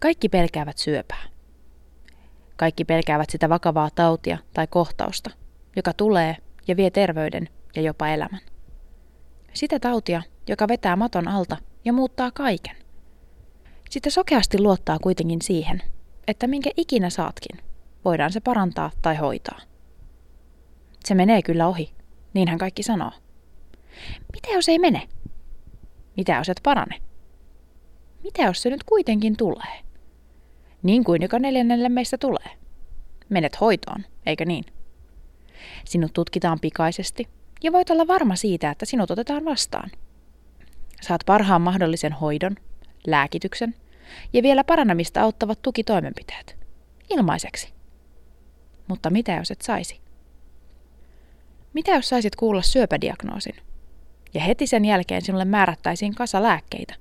Kaikki pelkäävät syöpää. Kaikki pelkäävät sitä vakavaa tautia tai kohtausta, joka tulee ja vie terveyden ja jopa elämän. Sitä tautia, joka vetää maton alta ja muuttaa kaiken. Sitä sokeasti luottaa kuitenkin siihen, että minkä ikinä saatkin, voidaan se parantaa tai hoitaa. Se menee kyllä ohi, niinhän kaikki sanoo. Mitä jos ei mene? Mitä jos et parane? Mitä jos se nyt kuitenkin tulee? Niin kuin joka neljännelle meistä tulee. Menet hoitoon, eikö niin? Sinut tutkitaan pikaisesti ja voit olla varma siitä, että sinut otetaan vastaan. Saat parhaan mahdollisen hoidon, lääkityksen ja vielä paranemista auttavat tukitoimenpiteet. Ilmaiseksi. Mutta mitä jos et saisi? Mitä jos saisit kuulla syöpädiagnoosin? Ja heti sen jälkeen sinulle määrättäisiin kasa lääkkeitä,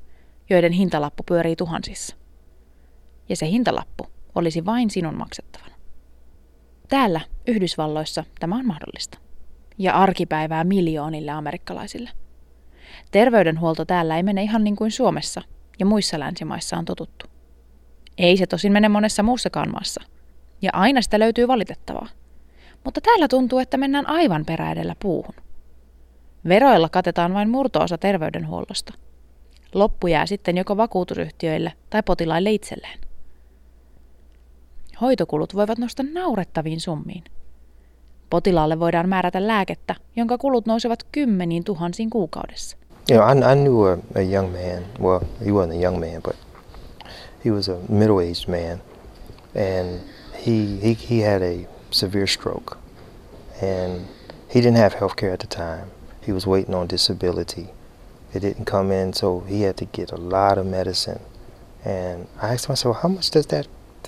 joiden hintalappu pyörii tuhansissa. Ja se hintalappu olisi vain sinun maksettavana. Täällä, Yhdysvalloissa, tämä on mahdollista. Ja arkipäivää miljoonille amerikkalaisille. Terveydenhuolto täällä ei mene ihan niin kuin Suomessa ja muissa länsimaissa on totuttu. Ei se tosin mene monessa muussakaan maassa. Ja aina sitä löytyy valitettavaa. Mutta täällä tuntuu, että mennään aivan peräedellä puuhun. Veroilla katetaan vain murtoosa terveydenhuollosta. Loppu jää sitten joko vakuutusyhtiöille tai potilaille itselleen. Hoitokulut voivat nostaa naurettaviin summiin. Potilaalle voidaan määrätä lääkettä, jonka kulut nousevat kymmeniin tuhansiin kuukaudessa. You know, I, I knew a, a young man. Well, he wasn't a young man, but he was a middle-aged man, and he he, he had a severe stroke, and he didn't have health care at the time. He was waiting on disability. It didn't come in, so he had to get a lot of medicine. And I asked myself, how much does that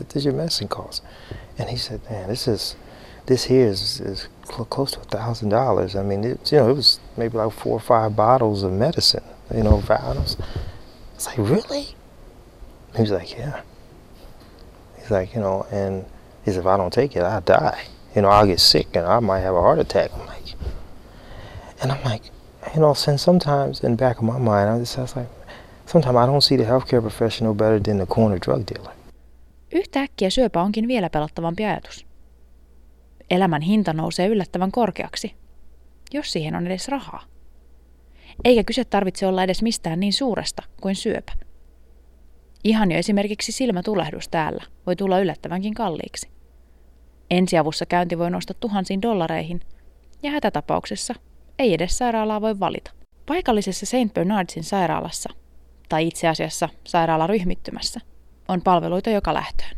does your medicine cost? And he said, man, this is this here is, is cl- close to a thousand dollars. I mean, it, you know, it was maybe like four or five bottles of medicine, you know, vials. It's like, really? He was like, yeah. He's like, you know, and he said, if I don't take it, I'll die. You know, I'll get sick and I might have a heart attack. I'm like, and I'm like, you know, since sometimes in the back of my mind, I just I was like, sometimes I don't see the healthcare professional better than the corner drug dealer. Yhtäkkiä syöpä onkin vielä pelottavampi ajatus. Elämän hinta nousee yllättävän korkeaksi, jos siihen on edes rahaa. Eikä kyse tarvitse olla edes mistään niin suuresta kuin syöpä. Ihan jo esimerkiksi silmätulehdus täällä voi tulla yllättävänkin kalliiksi. Ensiavussa käynti voi nostaa tuhansiin dollareihin, ja hätätapauksessa ei edes sairaalaa voi valita. Paikallisessa St. Bernardsin sairaalassa, tai itse asiassa sairaalaryhmittymässä, on palveluita joka lähtöön.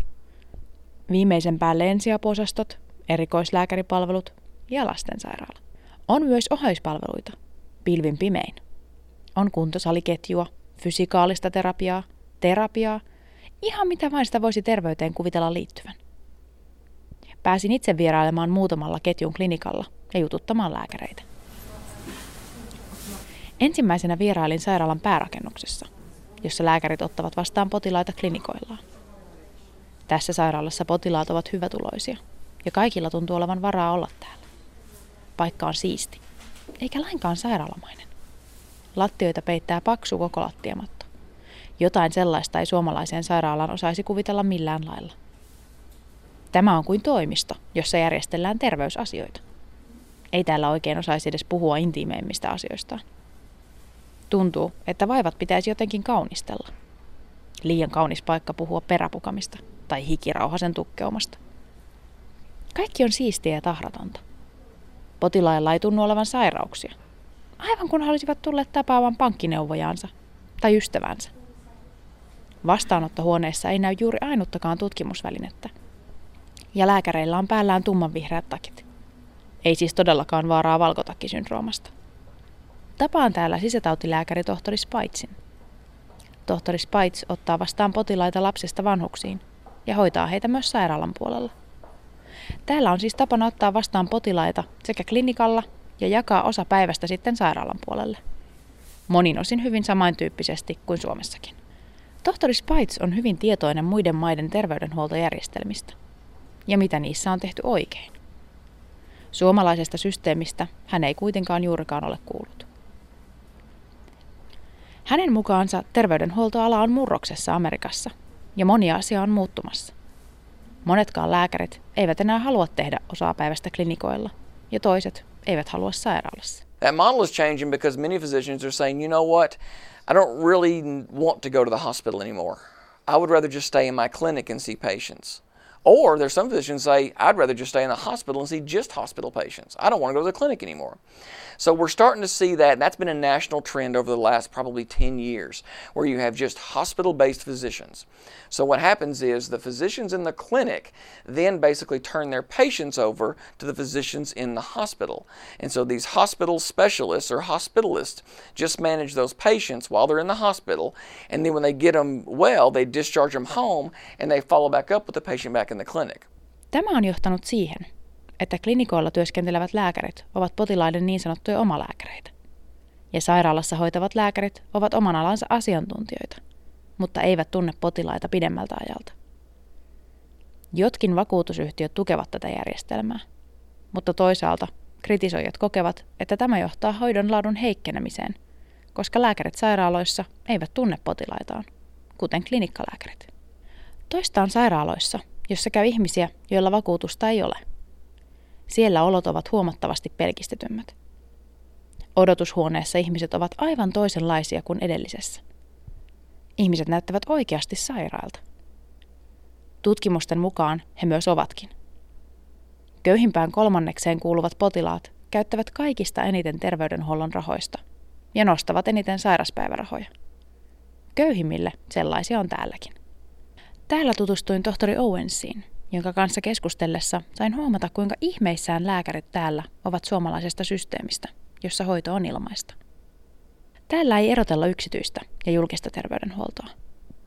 Viimeisen päälle ensiapuosastot, erikoislääkäripalvelut ja lastensairaala. On myös oheispalveluita, pilvin pimein. On kuntosaliketjua, fysikaalista terapiaa, terapiaa, ihan mitä vain sitä voisi terveyteen kuvitella liittyvän. Pääsin itse vierailemaan muutamalla ketjun klinikalla ja jututtamaan lääkäreitä. Ensimmäisenä vierailin sairaalan päärakennuksessa, jossa lääkärit ottavat vastaan potilaita klinikoillaan. Tässä sairaalassa potilaat ovat hyvätuloisia ja kaikilla tuntuu olevan varaa olla täällä. Paikka on siisti, eikä lainkaan sairaalamainen. Lattioita peittää paksu koko lattiamatto. Jotain sellaista ei suomalaiseen sairaalaan osaisi kuvitella millään lailla. Tämä on kuin toimisto, jossa järjestellään terveysasioita. Ei täällä oikein osaisi edes puhua intiimeimmistä asioistaan. Tuntuu, että vaivat pitäisi jotenkin kaunistella. Liian kaunis paikka puhua peräpukamista tai hikirauhasen tukkeumasta. Kaikki on siistiä ja tahratonta. Potilailla ei tunnu olevan sairauksia. Aivan kun he olisivat tulleet tapaamaan pankkineuvojaansa tai ystävänsä. Vastaanottohuoneessa ei näy juuri ainuttakaan tutkimusvälinettä. Ja lääkäreillä on päällään tummanvihreät takit. Ei siis todellakaan vaaraa valkotakkisyndroomasta. Tapaan täällä sisätautilääkäri tohtori Spaitsin. Tohtori Spaits ottaa vastaan potilaita lapsista vanhuksiin ja hoitaa heitä myös sairaalan puolella. Täällä on siis tapana ottaa vastaan potilaita sekä klinikalla ja jakaa osa päivästä sitten sairaalan puolelle. Monin osin hyvin samantyyppisesti kuin Suomessakin. Tohtori Spaits on hyvin tietoinen muiden maiden terveydenhuoltojärjestelmistä ja mitä niissä on tehty oikein. Suomalaisesta systeemistä hän ei kuitenkaan juurikaan ole kuullut. Hänen mukaansa terveydenhuoltoala on murroksessa Amerikassa, ja moni asia on muuttumassa. Monetkaan lääkärit eivät enää halua tehdä osapäivästä klinikoilla, ja toiset eivät halua sairaalassa. That model is changing because many physicians are saying, you know what, I don't really want to go to the hospital anymore. I would rather just stay in my clinic and see patients. Or there's some physicians say, I'd rather just stay in the hospital and see just hospital patients. I don't want to go to the clinic anymore. So we're starting to see that, that's been a national trend over the last probably 10 years, where you have just hospital based physicians. So what happens is the physicians in the clinic then basically turn their patients over to the physicians in the hospital. And so these hospital specialists or hospitalists just manage those patients while they're in the hospital, and then when they get them well, they discharge them home and they follow back up with the patient back in the clinic. Tämä on johtanut siihen, että klinikoilla työskentelevät lääkärit ovat potilaiden niin sanottuja omalääkäreitä. Ja sairaalassa hoitavat lääkärit ovat oman alansa asiantuntijoita, mutta eivät tunne potilaita pidemmältä ajalta. Jotkin vakuutusyhtiöt tukevat tätä järjestelmää, mutta toisaalta kritisoijat kokevat, että tämä johtaa hoidon laadun heikkenemiseen, koska lääkärit sairaaloissa eivät tunne potilaitaan, kuten klinikkalääkärit. Toista on sairaaloissa, jossa käy ihmisiä, joilla vakuutusta ei ole – siellä olot ovat huomattavasti pelkistetymmät. Odotushuoneessa ihmiset ovat aivan toisenlaisia kuin edellisessä. Ihmiset näyttävät oikeasti sairailta. Tutkimusten mukaan he myös ovatkin. Köyhimpään kolmannekseen kuuluvat potilaat käyttävät kaikista eniten terveydenhuollon rahoista ja nostavat eniten sairaspäivärahoja. Köyhimmille sellaisia on täälläkin. Täällä tutustuin tohtori Owensiin, jonka kanssa keskustellessa sain huomata, kuinka ihmeissään lääkärit täällä ovat suomalaisesta systeemistä, jossa hoito on ilmaista. Täällä ei erotella yksityistä ja julkista terveydenhuoltoa.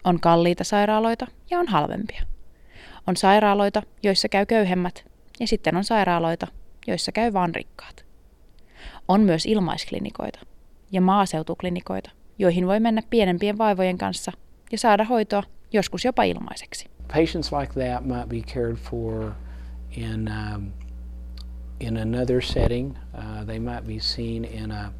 On kalliita sairaaloita ja on halvempia. On sairaaloita, joissa käy köyhemmät, ja sitten on sairaaloita, joissa käy vain rikkaat. On myös ilmaisklinikoita ja maaseutuklinikoita, joihin voi mennä pienempien vaivojen kanssa ja saada hoitoa joskus jopa ilmaiseksi. patients like that might be cared for in um, in another setting. Uh, they might be seen in a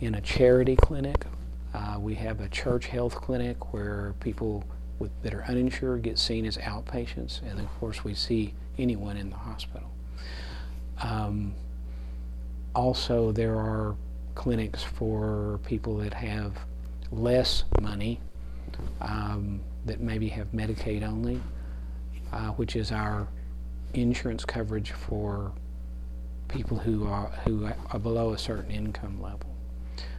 in a charity clinic. Uh, we have a church health clinic where people with, that are uninsured get seen as outpatients, and of course we see anyone in the hospital. Um, also, there are clinics for people that have less money. Um, that maybe have Medicaid only, uh, which is our insurance coverage for people who are who are below a certain income level.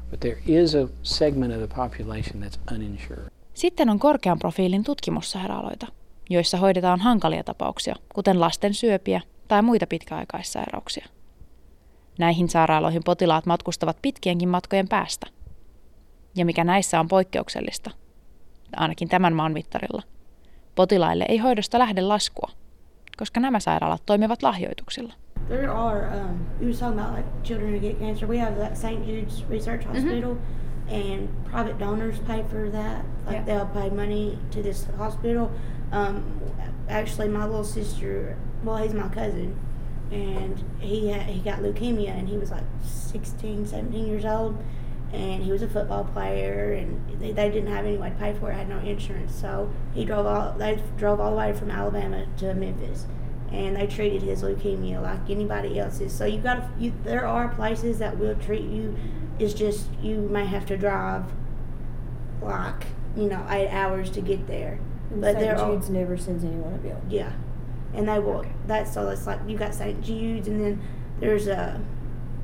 But there is a segment of the population that's uninsured. Sitten on korkean profiilin tutkimussairaaloita, joissa hoidetaan hankalia tapauksia, kuten lasten syöpiä tai muita pitkäaikaissairauksia. Näihin sairaaloihin potilaat matkustavat pitkienkin matkojen päästä. Ja mikä näissä on poikkeuksellista – ainakin tämän maan mittarilla. Potilaille ei hoidosta lähde laskua, koska nämä sairaalat toimivat lahjoituksilla. There are, um, you was talking about like children who get cancer. We have that St. Jude's Research mm-hmm. Hospital, mm-hmm. and private donors pay for that. Like yeah. they'll pay money to this hospital. Um, actually, my little sister, well, he's my cousin, and he had, he got leukemia, and he was like 16, 17 years old and he was a football player, and they, they didn't have anyone to pay for it. Had no insurance, so he drove all. They drove all the way from Alabama to Memphis, and they treated his leukemia like anybody else's. So you got you, there are places that will treat you. It's just you may have to drive like you know eight hours to get there. And but St. Jude's never sends anyone a bill. Yeah, and they will. Okay. That's so it's like you got St. Jude's, and then there's a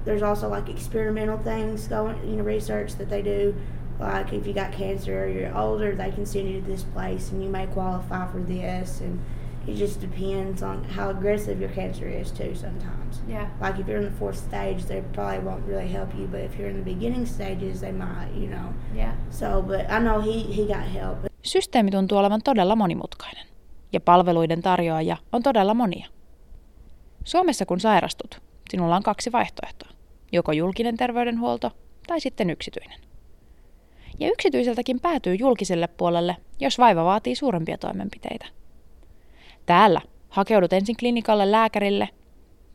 there's also like experimental things going, you know, research that they do. Like if you got cancer or you're older, they can send you to this place and you may qualify for this. And it just depends on how aggressive your cancer is too. Sometimes, yeah. Like if you're in the fourth stage, they probably won't really help you. But if you're in the beginning stages, they might, you know. Yeah. So, but I know he he got help. Systeemi tuntuu olevan todella monimutkainen ja palveluiden tarjoaja on todella monia. Suomessa kun sairastut, sinulla on kaksi vaihtoehtoa. Joko julkinen terveydenhuolto tai sitten yksityinen. Ja yksityiseltäkin päätyy julkiselle puolelle, jos vaiva vaatii suurempia toimenpiteitä. Täällä hakeudut ensin klinikalle lääkärille.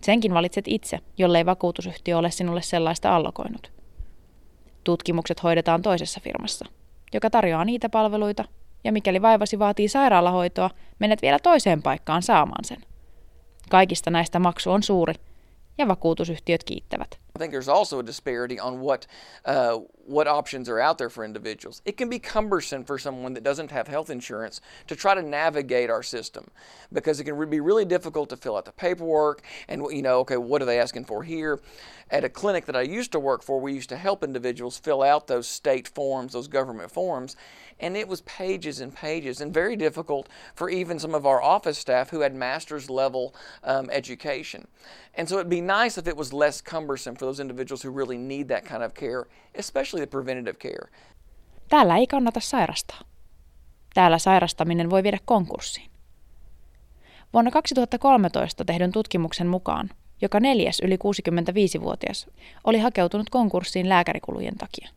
Senkin valitset itse, jollei vakuutusyhtiö ole sinulle sellaista allokoinut. Tutkimukset hoidetaan toisessa firmassa, joka tarjoaa niitä palveluita, ja mikäli vaivasi vaatii sairaalahoitoa, menet vielä toiseen paikkaan saamaan sen. Kaikista näistä maksu on suuri, ja vakuutusyhtiöt kiittävät. I think there's also a disparity on what uh, what options are out there for individuals. It can be cumbersome for someone that doesn't have health insurance to try to navigate our system because it can be really difficult to fill out the paperwork and you know, okay, what are they asking for here? At a clinic that I used to work for, we used to help individuals fill out those state forms, those government forms, and it was pages and pages and very difficult for even some of our office staff who had master's level um, education. And so it'd be nice if it was less cumbersome for those individuals who really need that kind of care, especially the preventative care. Täällä ei kannata sairastaa. Täällä sairastaminen voi viedä konkurssiin. Vuonna 2013 tehdyn tutkimuksen mukaan joka neljäs yli 65-vuotias oli hakeutunut konkurssiin lääkärikulujen takia.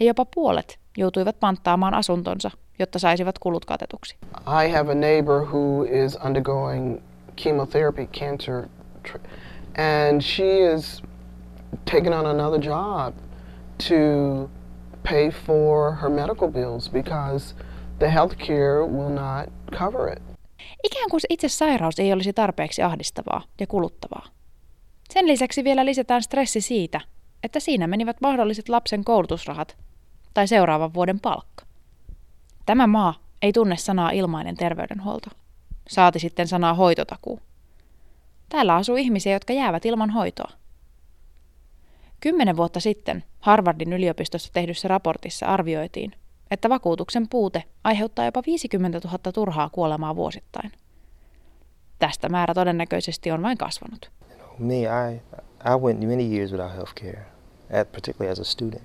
Ja jopa puolet joutuivat panttaamaan asuntonsa, jotta saisivat kulut katetuksi. I have a neighbor who is undergoing chemotherapy cancer and she is taking on another job to pay for her medical bills because the healthcare will not cover it. Ikään kuin itse sairaus ei olisi tarpeeksi ahdistavaa ja kuluttavaa. Sen lisäksi vielä lisätään stressi siitä, että siinä menivät mahdolliset lapsen koulutusrahat tai seuraavan vuoden palkka. Tämä maa ei tunne sanaa ilmainen terveydenhuolto. Saati sitten sanaa hoitotakuu. Täällä asuu ihmisiä, jotka jäävät ilman hoitoa. Kymmenen vuotta sitten Harvardin yliopistossa tehdyssä raportissa arvioitiin, että vakuutuksen puute aiheuttaa jopa 50 000 turhaa kuolemaa vuosittain. Tästä määrä todennäköisesti on vain kasvanut. Me, I, I went many years without health care, particularly as a student.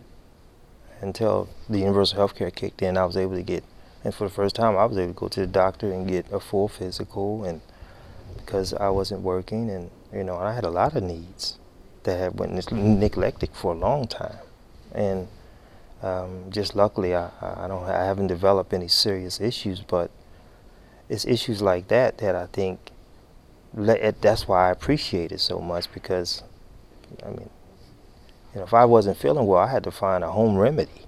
Until the universal health care kicked in, I was able to get, and for the first time, I was able to go to the doctor and get a full physical, and because I wasn't working, and you know, I had a lot of needs that had went neglected for a long time, and um, just luckily, I, I don't I haven't developed any serious issues, but it's issues like that that I think that's why I appreciate it so much because, I mean, you know, if I wasn't feeling well, I had to find a home remedy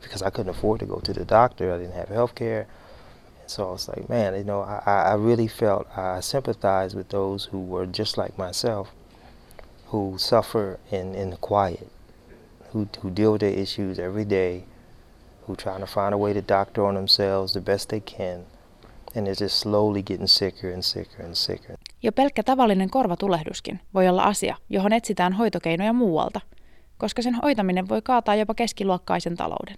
because I couldn't afford to go to the doctor. I didn't have health care. And so I was like, man, you know, I, I really felt I sympathized with those who were just like myself, who suffer in, in the quiet who, who deal with their issues every day, who trying to find a way to doctor on themselves the best they can, and they're just slowly getting sicker and sicker and sicker. Jo pelkkä tavallinen korvatulehduskin voi olla asia, johon etsitään hoitokeinoja muualta, koska sen hoitaminen voi kaataa jopa keskiluokkaisen talouden.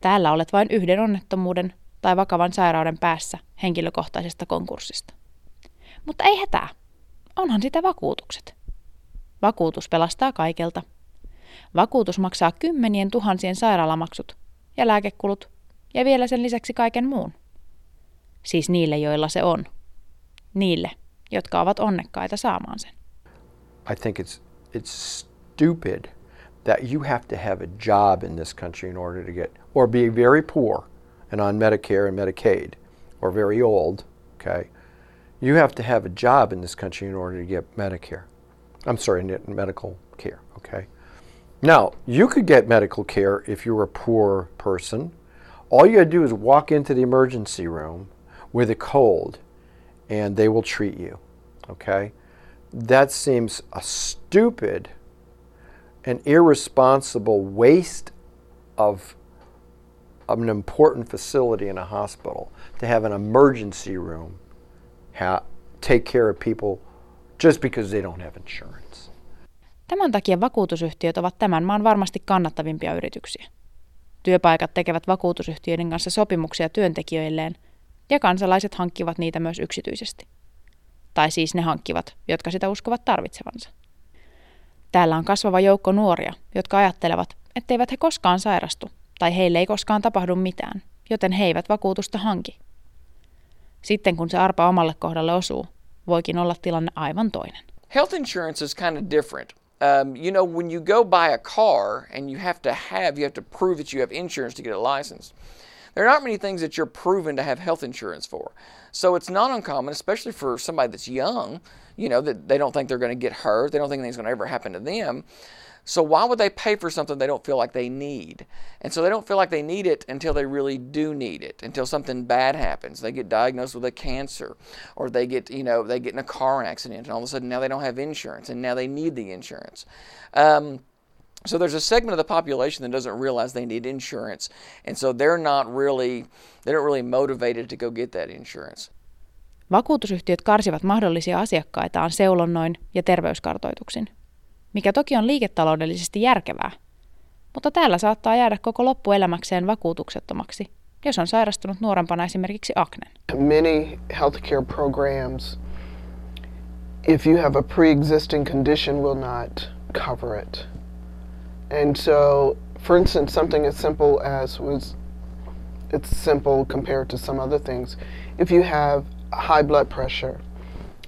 Täällä olet vain yhden onnettomuuden tai vakavan sairauden päässä henkilökohtaisesta konkurssista. Mutta ei hätää. Onhan sitä vakuutukset. Vakuutus pelastaa kaikelta – Vakuutus maksaa kymmenien tuhansien sairaalamaksut ja lääkekulut ja vielä sen lisäksi kaiken muun. Siis niille, joilla se on. Niille, jotka ovat onnekkaita saamaan sen. I think it's, it's stupid that you have to have a job in this country in order to get, or be very poor and on Medicare and Medicaid, or very old, okay? You have to have a job in this country in order to get Medicare. I'm sorry, medical care, okay? Now, you could get medical care if you're a poor person. All you got to do is walk into the emergency room with a cold and they will treat you. Okay? That seems a stupid and irresponsible waste of, of an important facility in a hospital to have an emergency room ha- take care of people just because they don't have insurance. Tämän takia vakuutusyhtiöt ovat tämän maan varmasti kannattavimpia yrityksiä. Työpaikat tekevät vakuutusyhtiöiden kanssa sopimuksia työntekijöilleen, ja kansalaiset hankkivat niitä myös yksityisesti. Tai siis ne hankkivat, jotka sitä uskovat tarvitsevansa. Täällä on kasvava joukko nuoria, jotka ajattelevat, etteivät he koskaan sairastu tai heille ei koskaan tapahdu mitään, joten he eivät vakuutusta hanki. Sitten kun se arpa omalle kohdalle osuu, voikin olla tilanne aivan toinen. Health insurance is kind of different. Um, you know, when you go buy a car and you have to have, you have to prove that you have insurance to get a license. There aren't many things that you're proven to have health insurance for. So it's not uncommon, especially for somebody that's young, you know, that they don't think they're going to get hurt, they don't think anything's going to ever happen to them. So why would they pay for something they don't feel like they need? And so they don't feel like they need it until they really do need it, until something bad happens. They get diagnosed with a cancer or they get, you know, they get in a car accident and all of a sudden now they don't have insurance and now they need the insurance. Um, so there's a segment of the population that doesn't realize they need insurance, and so they're not really they're not really motivated to go get that insurance. Vakuutusyhtiöt karsivat mahdollisia asiakkaitaan seulonnoin ja terveyskartoituksin, mikä toki on liiketaloudellisesti järkevää, mutta täällä saattaa jäädä koko loppuelämäkseen vakuutuksettomaksi, jos on sairastunut nuorempana esimerkiksi aknen. Many healthcare programs, if you have a pre-existing condition, will not cover it. And so, for instance, something as simple as was, it's simple compared to some other things. If you have high blood pressure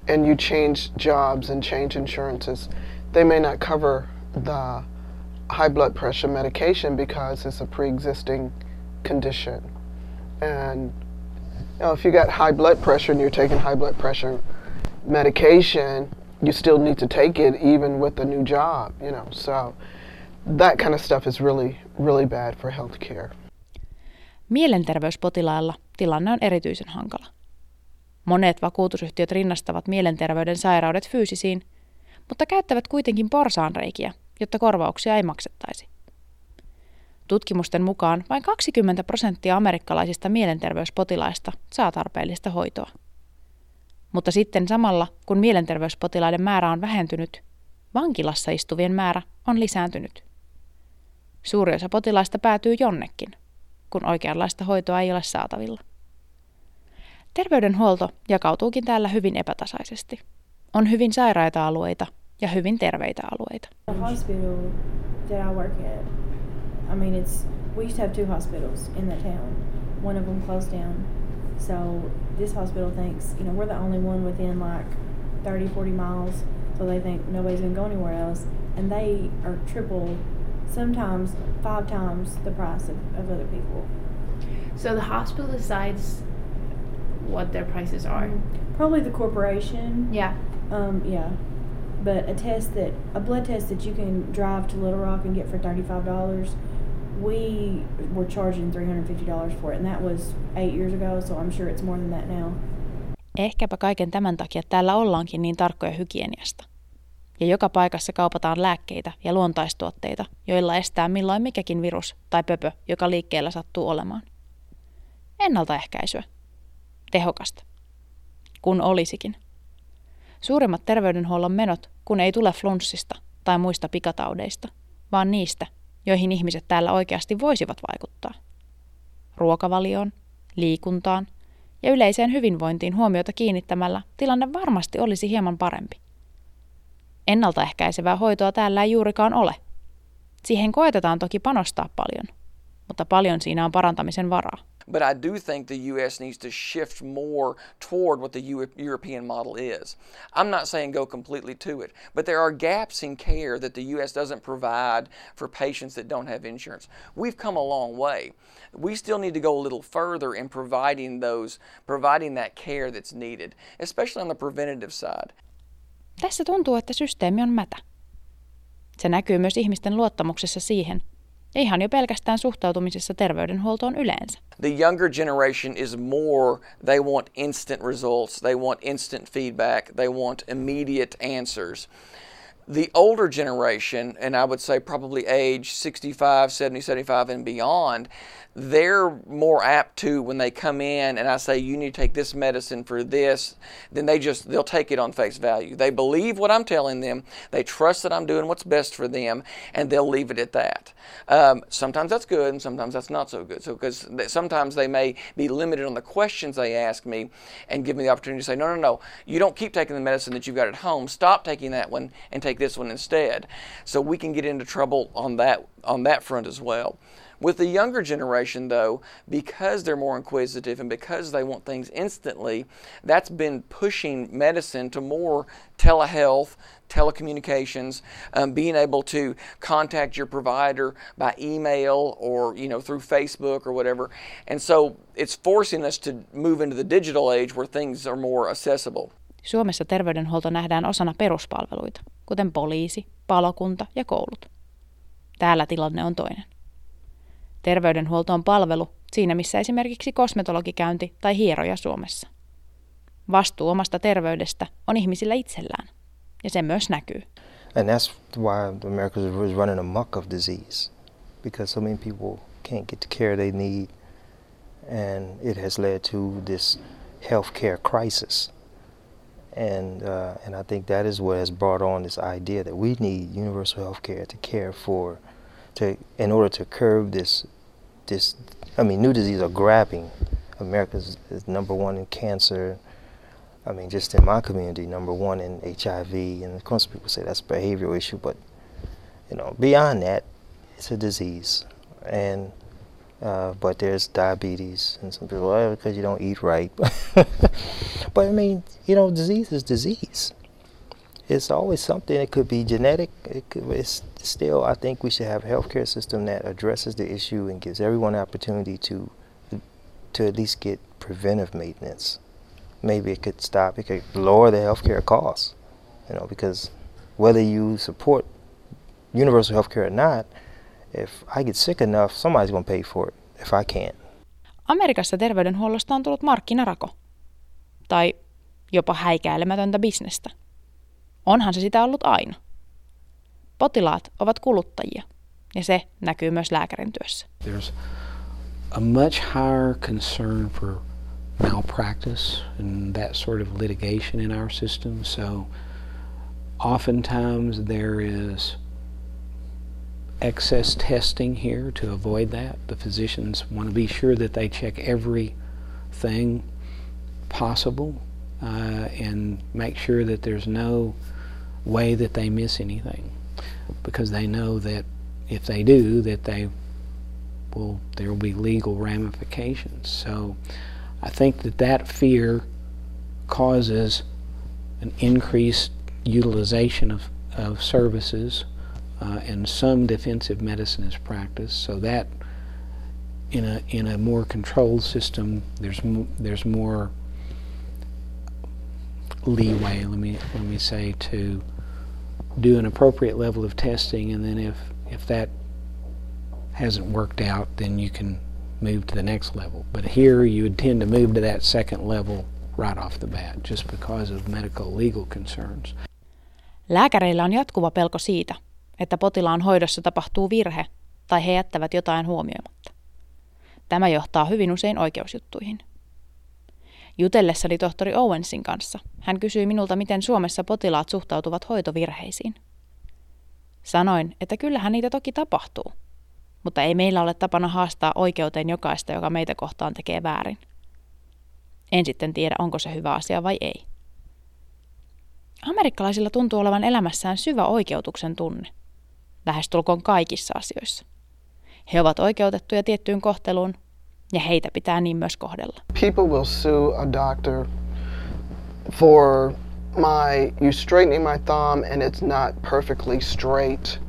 and you change jobs and change insurances, they may not cover the high blood pressure medication because it's a pre-existing condition. And you know, if you got high blood pressure and you're taking high blood pressure medication, you still need to take it even with a new job, you know. So that kind of stuff is really, really bad for healthcare. Mielenterveyspotilailla tilanne on erityisen hankala. Monet vakuutusyhtiöt rinnastavat mielenterveyden sairaudet fyysisiin, mutta käyttävät kuitenkin porsaanreikiä, jotta korvauksia ei maksettaisi. Tutkimusten mukaan vain 20 prosenttia amerikkalaisista mielenterveyspotilaista saa tarpeellista hoitoa. Mutta sitten samalla, kun mielenterveyspotilaiden määrä on vähentynyt, vankilassa istuvien määrä on lisääntynyt. Suuri osa potilaista päätyy jonnekin, kun oikeanlaista hoitoa ei ole saatavilla. Terveydenhuolto jakautuukin täällä hyvin epätasaisesti. On hyvin sairaita alueita ja hyvin terveitä alueita. The hospital that I work at, I mean it's, we used to have two hospitals in that town. One of them closed down. So this hospital thinks, you know, we're the only one within like 30, 40 miles. So they think nobody's going to go anywhere else. And they are triple, sometimes five times the price of, of other people. So the hospital decides what their prices are. Mm-hmm. Probably the corporation. Yeah. Um, yeah. But a test that a blood test that you can drive to Little Rock and get for thirty five dollars, we were charging three hundred fifty dollars for it, and that was eight years ago. So I'm sure it's more than that now. Ehkäpä kaiken tämän takia täällä ollaankin niin tarkkoja hygieniasta. Ja joka paikassa kaupataan lääkkeitä ja luontaistuotteita, joilla estää milloin mikäkin virus tai pöpö, joka liikkeellä sattuu olemaan. Ennaltaehkäisyä tehokasta. Kun olisikin. Suurimmat terveydenhuollon menot, kun ei tule flunssista tai muista pikataudeista, vaan niistä, joihin ihmiset täällä oikeasti voisivat vaikuttaa. Ruokavalioon, liikuntaan ja yleiseen hyvinvointiin huomiota kiinnittämällä tilanne varmasti olisi hieman parempi. Ennaltaehkäisevää hoitoa täällä ei juurikaan ole. Siihen koetetaan toki panostaa paljon, mutta paljon siinä on parantamisen varaa. But I do think the U.S. needs to shift more toward what the European model is. I'm not saying go completely to it, but there are gaps in care that the U.S. doesn't provide for patients that don't have insurance. We've come a long way. We still need to go a little further in providing those, providing that care that's needed, especially on the preventative side. Tässä tuntuu, että systeemi on mätä. Se näkyy myös ihmisten luottamuksessa siihen, ihan jo pelkästään suhtautumisessa terveydenhuoltoon yleensä. The younger generation is more, they want instant results, they want instant feedback, they want immediate answers. The older generation, and I would say probably age 65, 70, 75 and beyond, they're more apt to when they come in and I say you need to take this medicine for this, then they just they'll take it on face value. They believe what I'm telling them, they trust that I'm doing what's best for them, and they'll leave it at that. Um, sometimes that's good, and sometimes that's not so good. So because sometimes they may be limited on the questions they ask me, and give me the opportunity to say, no, no, no, you don't keep taking the medicine that you've got at home. Stop taking that one and take this one instead. So we can get into trouble on that on that front as well. With the younger generation, though, because they're more inquisitive and because they want things instantly, that's been pushing medicine to more telehealth, telecommunications, um, being able to contact your provider by email or you know through Facebook or whatever. And so it's forcing us to move into the digital age where things are more accessible. Suomessa terveydenhuolto nähdään osana peruspalveluita, kuten poliisi, palokunta ja koulut. Täällä tilanne on toinen. Terveydenhuolto on palvelu siinä missä esimerkiksi kosmetologikäynti tai hieroja Suomessa. Vastuu omasta terveydestä on ihmisillä itsellään, ja se myös näkyy. And that's why America is running amok of disease, because so many people can't get the care they need, and it has led to this healthcare crisis. And uh, and I think that is what has brought on this idea that we need universal health care to care for, to in order to curb this this. I mean, new diseases are grabbing. America is, number one in cancer. I mean, just in my community, number one in HIV. And of course, people say that's a behavioral issue, but you know, beyond that, it's a disease. And uh, but there's diabetes, and some people, well, because you don't eat right. but I mean, you know, disease is disease. It's always something. It could be genetic. It could, it's still. I think we should have a healthcare system that addresses the issue and gives everyone an opportunity to, to at least get preventive maintenance. Maybe it could stop. It could lower the healthcare costs. You know, because whether you support universal healthcare or not, if I get sick enough, somebody's to pay for it if I can't. Amerikassa terveydenhuollosta on tullut markkinarako. Tai jopa häikäilemätöntä bisnestä. Onhan se sitä ollut aina. Potilaat ovat kuluttajia, ja se näkyy myös lääkärin työssä. There's a much higher concern for malpractice and that sort of litigation in our system. So oftentimes there is excess testing here to avoid that. The physicians want to be sure that they check everything possible uh, and make sure that there's no way that they miss anything because they know that if they do that they will there will be legal ramifications so i think that that fear causes an increased utilization of, of services uh, and some defensive medicine is practiced. So that, in a in a more controlled system, there's there's more leeway. Let me let me say to do an appropriate level of testing, and then if if that hasn't worked out, then you can move to the next level. But here, you would tend to move to that second level right off the bat, just because of medical legal concerns. Lääkäreillä on jatkuva pelko siitä, että potilaan hoidossa tapahtuu virhe tai he jättävät jotain huomioimatta. Tämä johtaa hyvin usein oikeusjuttuihin. Jutellessani tohtori Owensin kanssa hän kysyi minulta, miten Suomessa potilaat suhtautuvat hoitovirheisiin. Sanoin, että kyllähän niitä toki tapahtuu, mutta ei meillä ole tapana haastaa oikeuteen jokaista, joka meitä kohtaan tekee väärin. En sitten tiedä, onko se hyvä asia vai ei. Amerikkalaisilla tuntuu olevan elämässään syvä oikeutuksen tunne – lähestulkoon kaikissa asioissa. He ovat oikeutettuja tiettyyn kohteluun, ja heitä pitää niin myös kohdella. People will sue a doctor for my you straightening my thumb and it's not perfectly straight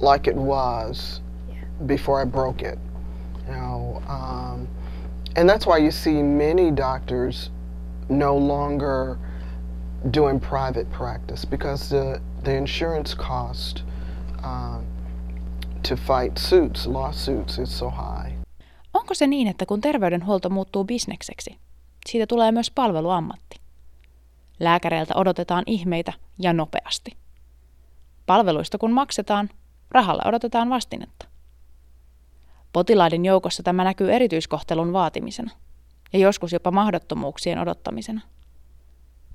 like it was before I broke it. You know, um, and that's why you see many doctors no longer doing private practice because the the insurance cost uh, to fight suits, lawsuits is so high. Onko se niin, että kun terveydenhuolto muuttuu bisnekseksi, siitä tulee myös palveluammatti? Lääkäreiltä odotetaan ihmeitä ja nopeasti. Palveluista kun maksetaan, rahalla odotetaan vastinetta. Potilaiden joukossa tämä näkyy erityiskohtelun vaatimisena ja joskus jopa mahdottomuuksien odottamisena.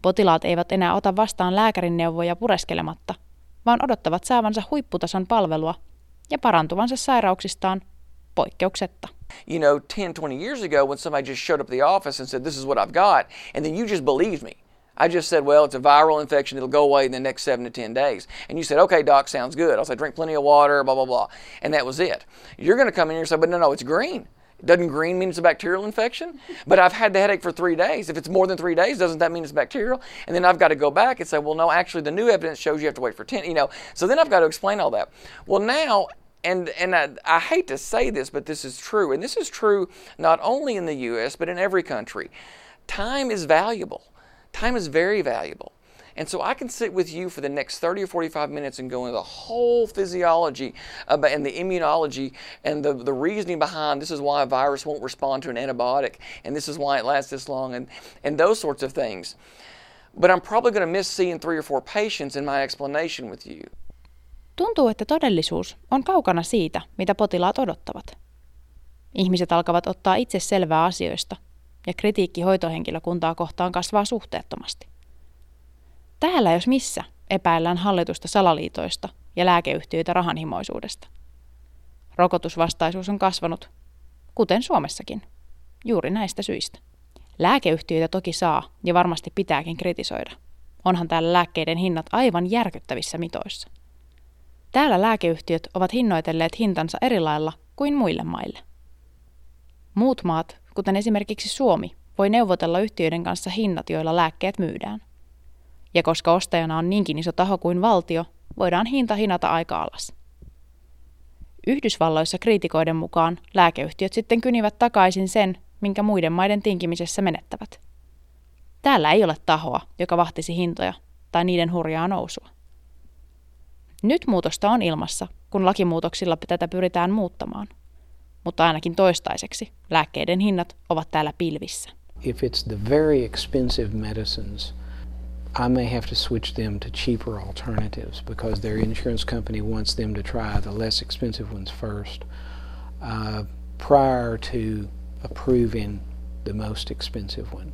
Potilaat eivät enää ota vastaan lääkärin neuvoja pureskelematta, vaan odottavat saavansa huipputason palvelua ja parantuvansa sairauksistaan poikkeuksetta. You know, 10, 20 years ago when somebody just showed up at the office and said, this is what I've got, and then you just believed me. I just said, well, it's a viral infection. It'll go away in the next seven to 10 days. And you said, okay, doc, sounds good. I said, drink plenty of water, blah, blah, blah. And that was it. You're going to come in here and say, but no, no, it's green. Doesn't green mean it's a bacterial infection? But I've had the headache for three days. If it's more than three days, doesn't that mean it's bacterial? And then I've got to go back and say, well, no, actually, the new evidence shows you have to wait for 10, you know. So then I've got to explain all that. Well, now, and, and I, I hate to say this, but this is true. And this is true not only in the U.S., but in every country. Time is valuable. Time is very valuable. And so I can sit with you for the next 30 or 45 minutes and go into the whole physiology about, and the immunology and the, the reasoning behind this is why a virus won't respond to an antibiotic and this is why it lasts this long and, and those sorts of things. But I'm probably going to miss seeing three or four patients in my explanation with you. Tuntuu, että todellisuus on kaukana siitä, mitä potilaat odottavat. Ihmiset alkavat ottaa itse selvää asioista, ja kritiikki hoitohenkilökuntaa kohtaan kasvaa suhteettomasti. Täällä jos missä epäillään hallitusta salaliitoista ja lääkeyhtiöitä rahanhimoisuudesta. Rokotusvastaisuus on kasvanut, kuten Suomessakin, juuri näistä syistä. Lääkeyhtiöitä toki saa ja varmasti pitääkin kritisoida. Onhan täällä lääkkeiden hinnat aivan järkyttävissä mitoissa. Täällä lääkeyhtiöt ovat hinnoitelleet hintansa eri lailla kuin muille maille. Muut maat, kuten esimerkiksi Suomi, voi neuvotella yhtiöiden kanssa hinnat, joilla lääkkeet myydään. Ja koska ostajana on niinkin iso taho kuin valtio, voidaan hinta hinata aika alas. Yhdysvalloissa kriitikoiden mukaan lääkeyhtiöt sitten kynivät takaisin sen, minkä muiden maiden tinkimisessä menettävät. Täällä ei ole tahoa, joka vahtisi hintoja tai niiden hurjaa nousua. Nyt muutosta on ilmassa, kun lakimuutoksilla tätä pyritään muuttamaan. Mutta ainakin toistaiseksi lääkkeiden hinnat ovat täällä pilvissä. If it's the very expensive medicines, I may have to switch them to cheaper alternatives because their insurance company wants them to try the less expensive ones first uh, prior to approving the most expensive one.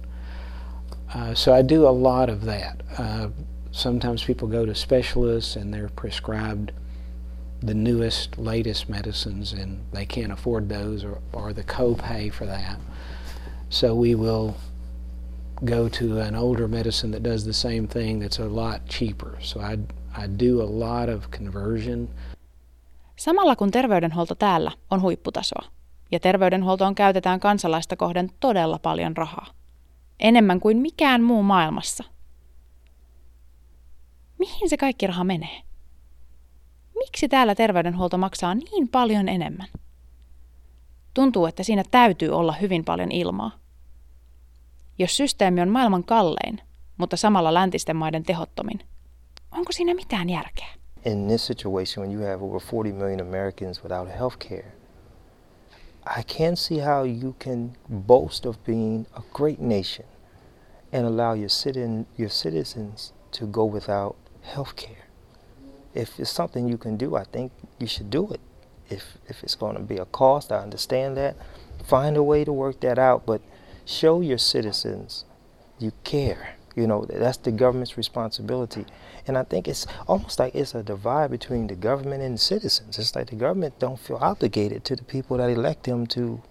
Uh, so I do a lot of that. Uh, sometimes people go to specialists and they're prescribed the newest, latest medicines and they can't afford those or, or the copay for that. So we will go to an older medicine that does the same thing that's a lot cheaper. So I, I do a lot of conversion. Samalla kun terveydenhuolto täällä on huipputasoa, ja terveydenhuoltoon käytetään kansalaista kohden todella paljon rahaa. Enemmän kuin mikään muu maailmassa. Mihin se kaikki raha menee? Miksi täällä terveydenhuolto maksaa niin paljon enemmän? Tuntuu, että siinä täytyy olla hyvin paljon ilmaa. Jos systeemi on maailman kallein, mutta samalla läntisten maiden tehottomin, onko siinä mitään järkeä? In this situation, when you have over 40 million Americans without health care, I can't see how you can boast of being a great nation and allow your, citizen, your citizens to go without health care. If it's something you can do, I think you should do it. If, if it's going to be a cost, I understand that. Find a way to work that out, but show your citizens you care. You know, that's the government's responsibility. And I think it's almost like it's a divide between the government and the citizens. It's like the government don't feel obligated to the people that elect them to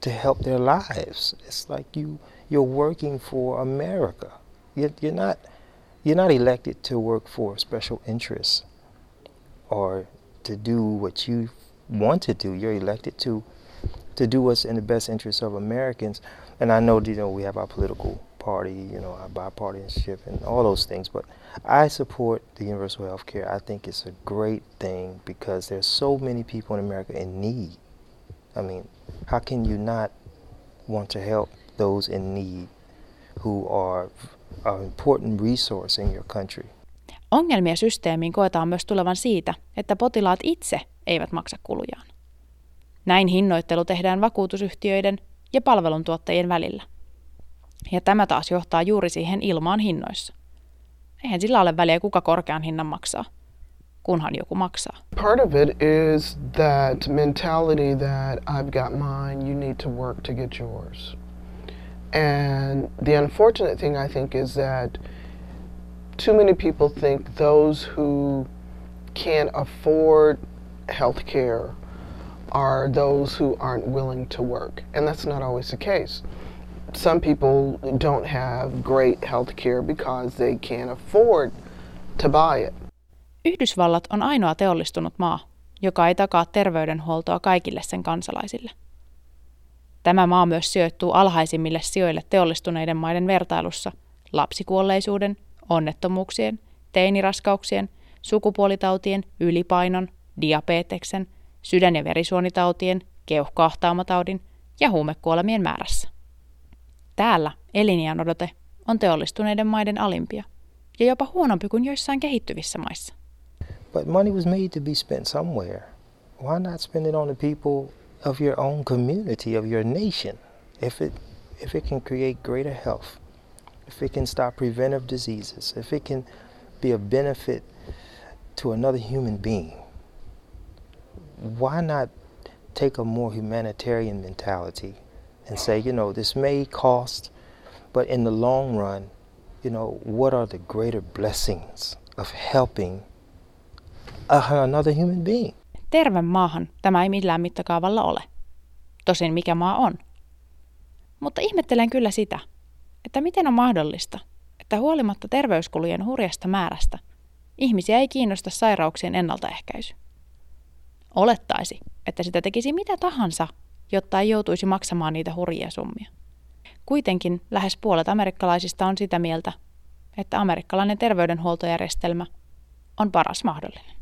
to help their lives. It's like you you're working for America. You're, you're not you're not elected to work for special interests or to do what you want to do. You're elected to to do what's in the best interest of Americans. And I know you know we have our political party, you know, our bipartisanship and all those things. But I support the universal health care. I think it's a great thing because there's so many people in America in need. I mean, how can you not want to help those in need who are an important resource in your country? Ongelmia systeemiin koetaan myös tulevan siitä, että potilaat itse eivät maksa kulujaan. Näin hinnoittelu tehdään vakuutusyhtiöiden ja palveluntuottajien välillä. Ja tämä taas johtaa juuri siihen ilmaan hinnoissa. Eihän sillä ole väliä, kuka korkean hinnan maksaa, kunhan joku maksaa. Part of it is that mentality that I've got mine, you need to work to get yours. And the unfortunate thing I think is that too many people think those who can't afford health care are those who aren't willing to work. And that's not always the case. some people don't have great health care because they can't afford to buy it. Yhdysvallat on ainoa teollistunut maa, joka ei takaa terveydenhuoltoa kaikille sen kansalaisille. Tämä maa myös sijoittuu alhaisimmille sijoille teollistuneiden maiden vertailussa lapsikuolleisuuden, onnettomuuksien, teiniraskauksien, sukupuolitautien, ylipainon, diabeteksen, sydän- ja verisuonitautien, keuhkoahtaumotaudin ja huumekuolemien määrässä. Täällä eliniän odote on teollistuneiden maiden alimpia, ja jopa huonompi kuin joissain kehittyvissä maissa. But money was made to be spent somewhere. Why not spend it on the people of your own community, of your nation? If it if it can create greater health, if it can stop preventive diseases, if it can be a benefit to another human being, why not take a more humanitarian mentality and say, you know, this may cost, but in the long run, you know, what are the greater blessings of helping another human being? Terve maahan tämä ei millään mittakaavalla ole. Tosin mikä maa on. Mutta ihmettelen kyllä sitä, että miten on mahdollista, että huolimatta terveyskulujen hurjasta määrästä, ihmisiä ei kiinnosta sairauksien ennaltaehkäisy. Olettaisi, että sitä tekisi mitä tahansa, jotta ei joutuisi maksamaan niitä hurjia summia. Kuitenkin lähes puolet amerikkalaisista on sitä mieltä, että amerikkalainen terveydenhuoltojärjestelmä on paras mahdollinen.